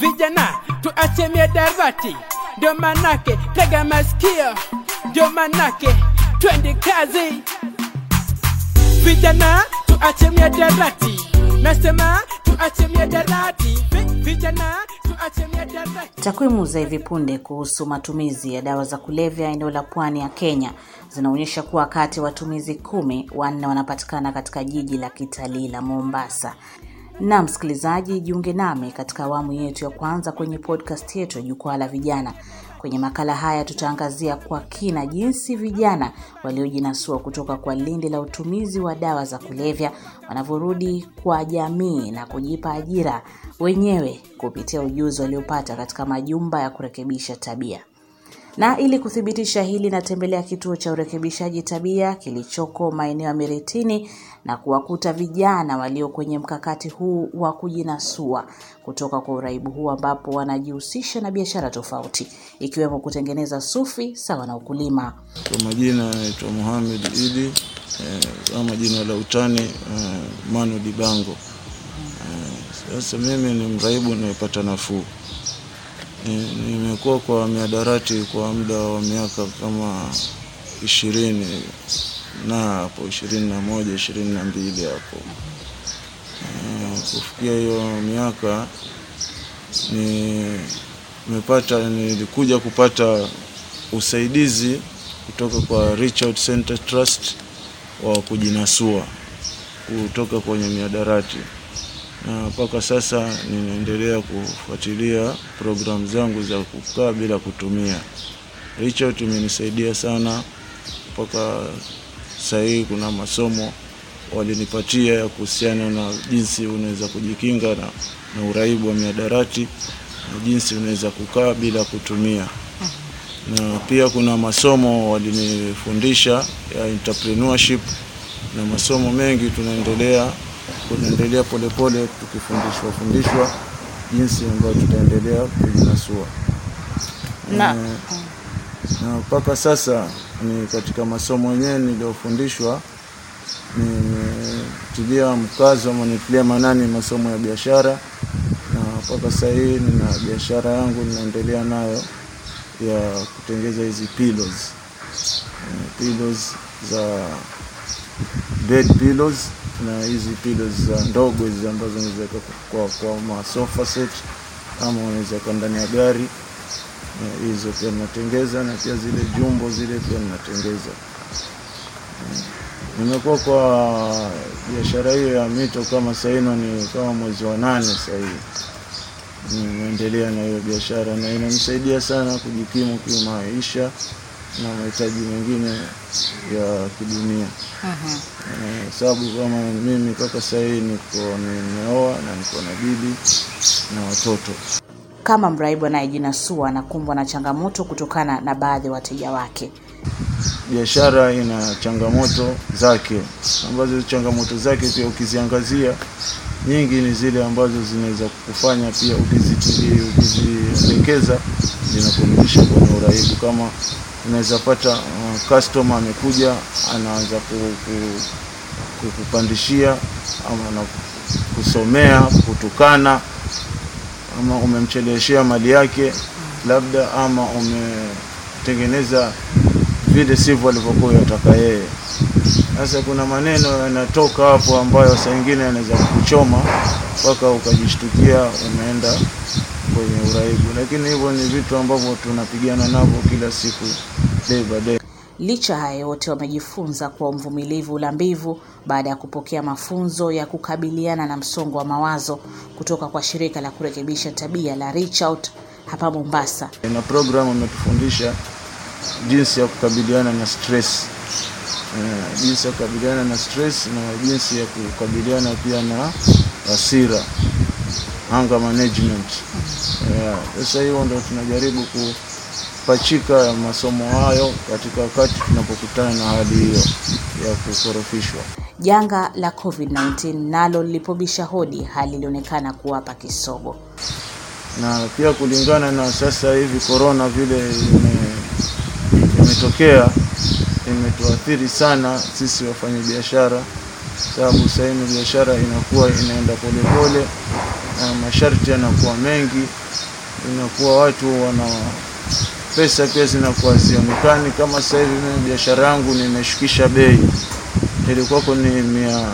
vijana tuache miadarati ndio manake tega masikio. Ndio manake twende kazi. Vijana tuache miadarati nasema tuache miadarati vijana Takwimu za hivi punde kuhusu matumizi ya dawa za kulevya eneo la pwani ya Kenya zinaonyesha kuwa kati ya watumizi kumi, wanne wanapatikana katika jiji la kitalii la Mombasa. Na msikilizaji, jiunge nami katika awamu yetu ya kwanza kwenye podcast yetu ya Jukwaa la Vijana. Kwenye makala haya tutaangazia kwa kina jinsi vijana waliojinasua kutoka kwa lindi la utumizi wa dawa za kulevya wanavyorudi kwa jamii na kujipa ajira wenyewe kupitia ujuzi waliopata katika majumba ya kurekebisha tabia. Na ili kuthibitisha hili, natembelea kituo cha urekebishaji tabia kilichoko maeneo ya Miritini na kuwakuta vijana walio kwenye mkakati huu wa kujinasua kutoka kwa uraibu huu, ambapo wanajihusisha na biashara tofauti ikiwemo kutengeneza sufi sawa na ukulima. Kwa majina naitwa Muhamed Idi eh, ama jina la utani eh, Manu Dibango. Eh, sasa mimi ni mraibu nayepata nafuu. Nimekuwa kwa miadarati kwa muda wa miaka kama ishirini na hapo ishirini na moja ishirini na mbili hapo. Eh, kufikia hiyo miaka ni nimepata nilikuja kupata usaidizi kutoka kwa Richard Center Trust wa kujinasua kutoka kwenye miadarati, na mpaka sasa ninaendelea kufuatilia programu zangu za kukaa bila kutumia. Hicho kimenisaidia sana mpaka sasa hii kuna masomo walinipatia ya kuhusiana na jinsi unaweza kujikinga na, na uraibu wa miadarati na jinsi unaweza kukaa bila kutumia na pia kuna masomo walinifundisha ya entrepreneurship na masomo mengi tunaendelea tunaendelea polepole tukifundishwa fundishwa jinsi ambayo tutaendelea kujinasua. Na- Eh, na mpaka sasa ni katika masomo yenyewe niliyofundishwa nimetilia mkazo ama nitilia manani masomo ya biashara. Na mpaka sasa hii nina biashara yangu ninaendelea nayo ya kutengeza hizi pillows. Eh, pillows za bed pillows na hizi pillows za ndogo hizi ambazo unaweza weka kwa, kwa masofa set ama unaweza weka ndani ya gari. Eh, hizo pia ninatengeza na pia zile jumbo zile pia ninatengeza. Eh, nimekuwa kwa biashara hiyo ya mito kama saino ni kama mwezi wa nane sahii nimeendelea na hiyo biashara na inanisaidia sana kujikimu kimaisha na mahitaji mengine ya kidunia. Eh, sababu kama mimi mpaka sahii niko nimeoa na niko na bibi na watoto. Kama mraibu anayejinasua anakumbwa na changamoto kutokana na baadhi ya wateja wake. biashara ina changamoto zake ambazo changamoto zake pia ukiziangazia nyingi ni zile ambazo zinaweza kufanya pia ukizielekeza zinakurudisha kwenye uraibu kama unaweza pata uh, customer amekuja anaanza ku, ku, ama na kusomea kutukana ama umemcheleweshea mali yake labda ama umetengeneza vile sivyo alivyokuwa yataka yeye. Sasa kuna maneno yanatoka hapo ambayo saa ingine yanaweza kuchoma mpaka ukajishtukia umeenda kwenye uraibu, lakini hivyo ni vitu ambavyo tunapigana navyo kila siku day by day. Licha haya yote, wamejifunza kuwa mvumilivu la mbivu baada ya kupokea mafunzo ya kukabiliana na msongo wa mawazo kutoka kwa shirika la kurekebisha tabia la Reach Out hapa Mombasa. na programu imetufundisha jinsi ya kukabiliana na stress. Eh, jinsi ya kukabiliana na stress na jinsi ya kukabiliana pia na hasira anger management. Eh, sasa hiyo ndo tunajaribu kupachika masomo hayo katika wakati tunapokutana na hali hiyo ya kukorofishwa. Janga la COVID-19 nalo lilipobisha hodi, hali ilionekana kuwapa kisogo. na pia kulingana na sasa hivi korona vile ime- imetokea imetuathiri sana sisi wafanyabiashara, sababu sasa hivi biashara inakuwa inaenda polepole na masharti yanakuwa mengi, inakuwa watu wana pesa pia zinakuwa zionekani. Kama sasa hivi mimi biashara yangu nimeshukisha bei, ilikuwako ni mia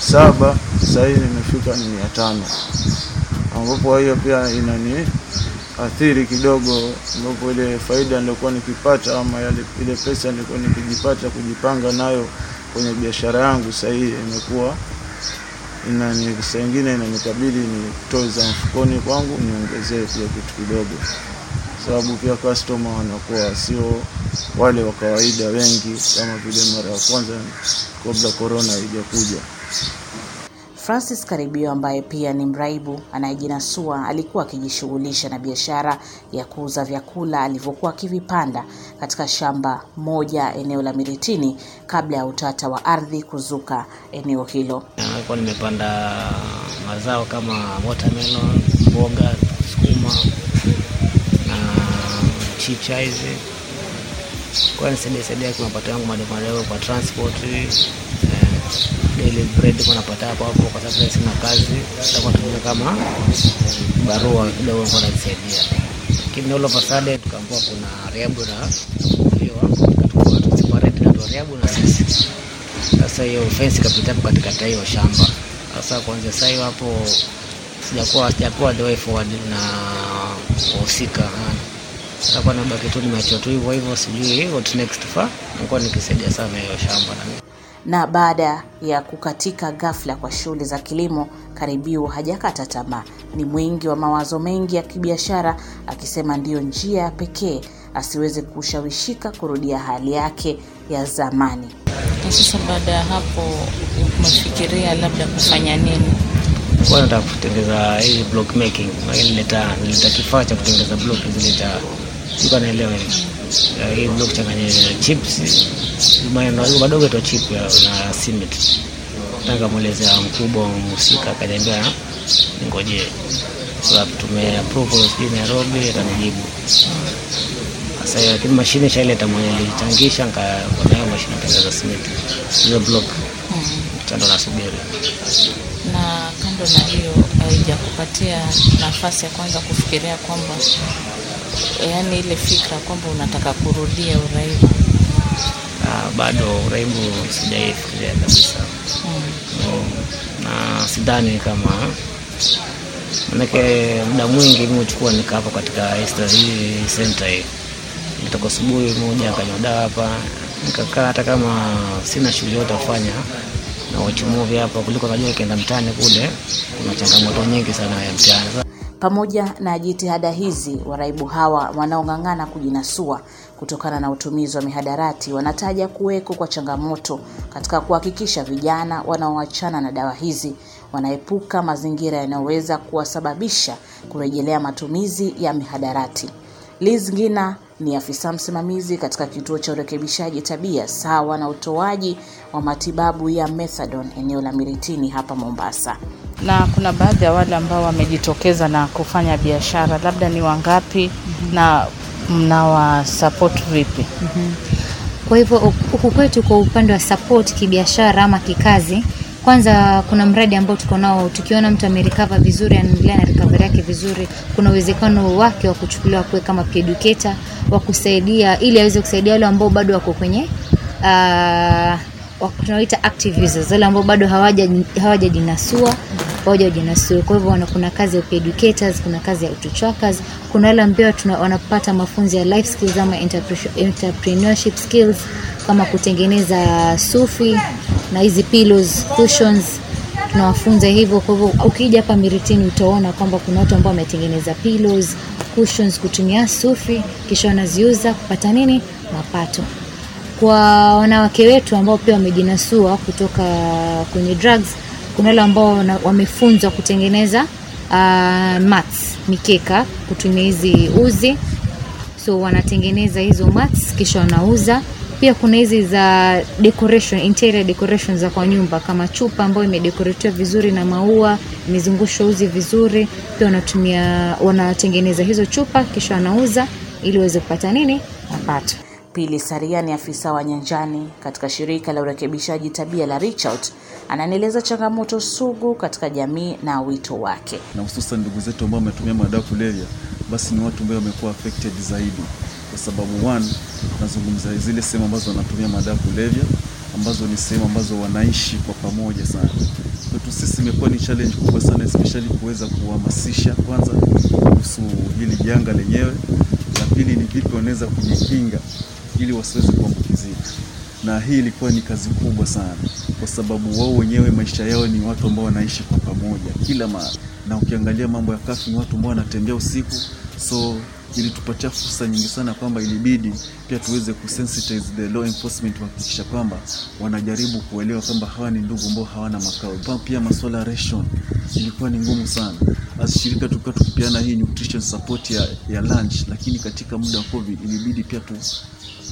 saba, sasa hivi nimefika ni mia tano, ambapo hiyo pia inani athiri kidogo, ambapo ile faida nilikuwa nikipata ama yale, ile pesa nilikuwa nikijipata kujipanga nayo kwenye biashara yangu, sasa hii imekuwa inani saa ingine inanikabidi nitoe za mfukoni kwangu niongezee pia kitu kidogo, sababu pia customer wanakuwa sio wale wa kawaida wengi kama vile mara ya kwanza kabla corona haijakuja. Francis Karibio ambaye pia ni mraibu anayejinasua alikuwa akijishughulisha na biashara ya kuuza vyakula alivyokuwa akivipanda katika shamba moja eneo la Miritini kabla ya utata wa ardhi kuzuka eneo hilo. Nilikuwa nimepanda mazao kama watermelon, mboga, sukuma na chicha hizi, kwa nisaidia saidia kwa yangu madogo madogo kwa transport daily bread kwa napata hapo hapo, kwa sababu sina kazi, nitakuwa tumia kama barua kidogo kwa nisaidia. lakini all fasade tukaambiwa kuna Riabu na hiyo tukachukua separate na Riabu na sisi. Sasa hiyo fence kapita hapo katikati hiyo shamba. Sasa kuanzia sasa hiyo hapo sijakuwa sijakuwa the way forward na wahusika sasa kwa nabaki tu nimeachwa tu hivyo hivyo, sijui what next fa nilikuwa nikisaidia sana hiyo shamba na Na baada ya kukatika ghafla kwa shughuli za kilimo, Karibiu hajakata tamaa. Ni mwingi wa mawazo mengi ya kibiashara, akisema ndiyo njia ya pekee asiweze kushawishika kurudia hali yake ya zamani. Na sasa baada ya hapo umefikiria labda kufanya nini? kwa nataka kutengeza hii block making, nileta nileta kifaa cha kutengeza block zileta sikuwa naelewa hivi hii block kuchanganya chips madogo madogo tu chip na simit. Nataka muelezea mkubwa mhusika, akaniambia ningojee, sababu tume approve sijui Nairobi akanijibu sasa hiyo, lakini mashine shaileta mwenye lichangisha nikaona mashine tengeza cement hizo block, sasa ndo nasubiri. Na kando na hiyo, haijakupatia nafasi ya kwanza kufikiria kwamba yaani ile fikra kwamba unataka kurudia uraibu? Ah, bado uraibu sijaifikiria kabisa. Mm, na sidhani kama manake muda mwingi mimi uchukua nikaa hapo katika hii senta hii. Nitoka asubuhi moja akanywa dawa hapa nikakaa hata kama sina shughuli yote kufanya na watch hapa kuliko najua ikienda mtaani kule kuna changamoto nyingi sana ya mtaani Pamoja na jitihada hizi, waraibu hawa wanaong'ang'ana kujinasua kutokana na utumizi wa mihadarati wanataja kuweko kwa changamoto katika kuhakikisha vijana wanaoachana na dawa hizi wanaepuka mazingira yanayoweza kuwasababisha kurejelea matumizi ya mihadarati. Liz Ngina ni afisa msimamizi katika kituo cha urekebishaji tabia sawa na utoaji wa matibabu ya methadone eneo la Miritini hapa Mombasa. Na kuna baadhi ya wale ambao wamejitokeza na kufanya biashara, labda ni wangapi na mnawasupport vipi? Kwa hivyo huku kwetu kwa upande wa support kibiashara ama kikazi, kwanza kuna mradi ambao tuko nao, tukiona mtu amerecover vizuri, anaendelea na recovery yake vizuri, kuna uwezekano wake wa kuchukuliwa kuwe kama educator wa kusaidia, ili aweze kusaidia wale ambao bado wako kwenye uh, tunaoita active users, wale ambao bado hawajajinasua hawajajinasua. Kwa hivyo kuna kazi ya educators, kuna kazi ya utuchakers, kuna wale ambao wanapata mafunzo ya life skills ama entrepreneurship skills kama kutengeneza sufi na hizi pillows, cushions tunawafunza hivyo. Kwa hivyo ukija hapa Miritini utaona kwamba kuna watu ambao wametengeneza pillows, cushions kutumia sufi, kisha wanaziuza kupata nini? Mapato kwa wanawake wetu ambao pia wamejinasua kutoka kwenye drugs kuna wale ambao wamefunzwa kutengeneza uh, mats mikeka kutumia hizi uzi. So wanatengeneza hizo mats kisha wanauza. Pia kuna hizi za decoration interior decoration za kwa nyumba kama chupa ambayo imedekoretiwa vizuri na maua imezungushwa uzi vizuri. Pia wanatumia wanatengeneza hizo chupa kisha wanauza ili waweze kupata nini? Mapato Pili Saria ni afisa wa nyanjani katika shirika la urekebishaji tabia la Reach Out ananieleza changamoto sugu katika jamii na wito wake. na hususan ndugu zetu ambao wametumia madawa kulevya, basi ni watu ambao wamekuwa affected zaidi, kwa sababu one, nazungumza zile sehemu ambazo wanatumia madawa kulevya ambazo ni sehemu ambazo wanaishi kwa pamoja sana. Kwetu sisi imekuwa ni challenge kubwa sana, especially kuweza kuhamasisha kwanza kuhusu hili janga lenyewe, la pili ni vipi wanaweza kujikinga ili wasiweze kuambukizika na hii ilikuwa ni kazi kubwa sana, kwa sababu wao wenyewe maisha yao ni watu ambao wanaishi kwa pamoja kila mara, na ukiangalia mambo ya kafi ni watu ambao wanatembea usiku, so ilitupatia fursa nyingi sana kwamba ilibidi pia tuweze kusensitize the law enforcement kuhakikisha kwamba wanajaribu kuelewa kwamba hawa ni ndugu ambao hawana makao. Pia masuala ya ration ilikuwa ni ngumu sana. As shirika tulikuwa tukipeana hii nutrition support ya, ya lunch, lakini katika muda wa COVID ilibidi pia tu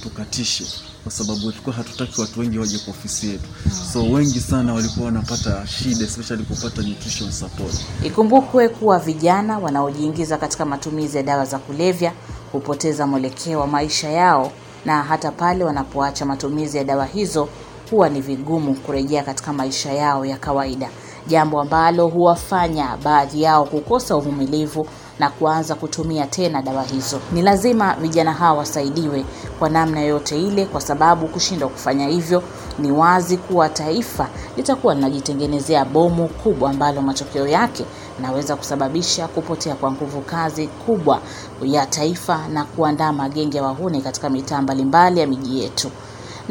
tukatishe kwa sababu tulikuwa hatutaki watu wengi waje kwa ofisi yetu, so wengi sana walikuwa wanapata shida especially kupata nutrition support. Ikumbukwe kuwa vijana wanaojiingiza katika matumizi ya dawa za kulevya hupoteza mwelekeo wa maisha yao, na hata pale wanapoacha matumizi ya dawa hizo huwa ni vigumu kurejea katika maisha yao ya kawaida, jambo ambalo huwafanya baadhi yao kukosa uvumilivu na kuanza kutumia tena dawa hizo. Ni lazima vijana hawa wasaidiwe kwa namna yote ile, kwa sababu kushindwa kufanya hivyo ni wazi kuwa taifa litakuwa linajitengenezea bomu kubwa ambalo matokeo yake naweza kusababisha kupotea kwa nguvu kazi kubwa ya taifa na kuandaa magenge ya wahuni katika mitaa mbalimbali ya miji yetu.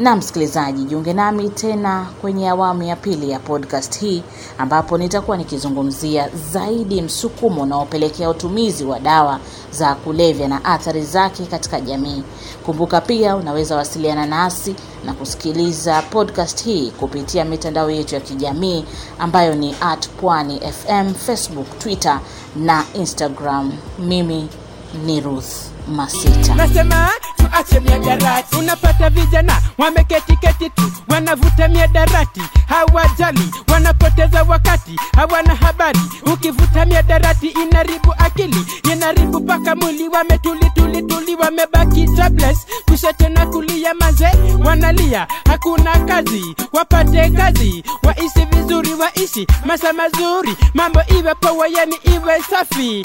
Na msikilizaji, jiunge nami tena kwenye awamu ya pili ya podcast hii ambapo nitakuwa nikizungumzia zaidi msukumo unaopelekea utumizi wa dawa za kulevya na athari zake katika jamii. Kumbuka pia unaweza wasiliana nasi na kusikiliza podcast hii kupitia mitandao yetu ya kijamii ambayo ni at Pwani FM, Facebook, Twitter na Instagram. Mimi ni Ruth Masita. nasema tuache miadarati. Unapata vijana wameketiketi tu wanavuta miadarati, hawajali, wanapoteza wakati, hawana habari. Ukivuta miadarati inaribu akili, inaribu mpaka mwili, wametuli tuli tuli, wamebaki jobless, kushoto na kulia, maze wanalia, hakuna kazi, wapate kazi, waishi vizuri, waishi maisha mazuri, mambo iwe poa, yani iwe safi.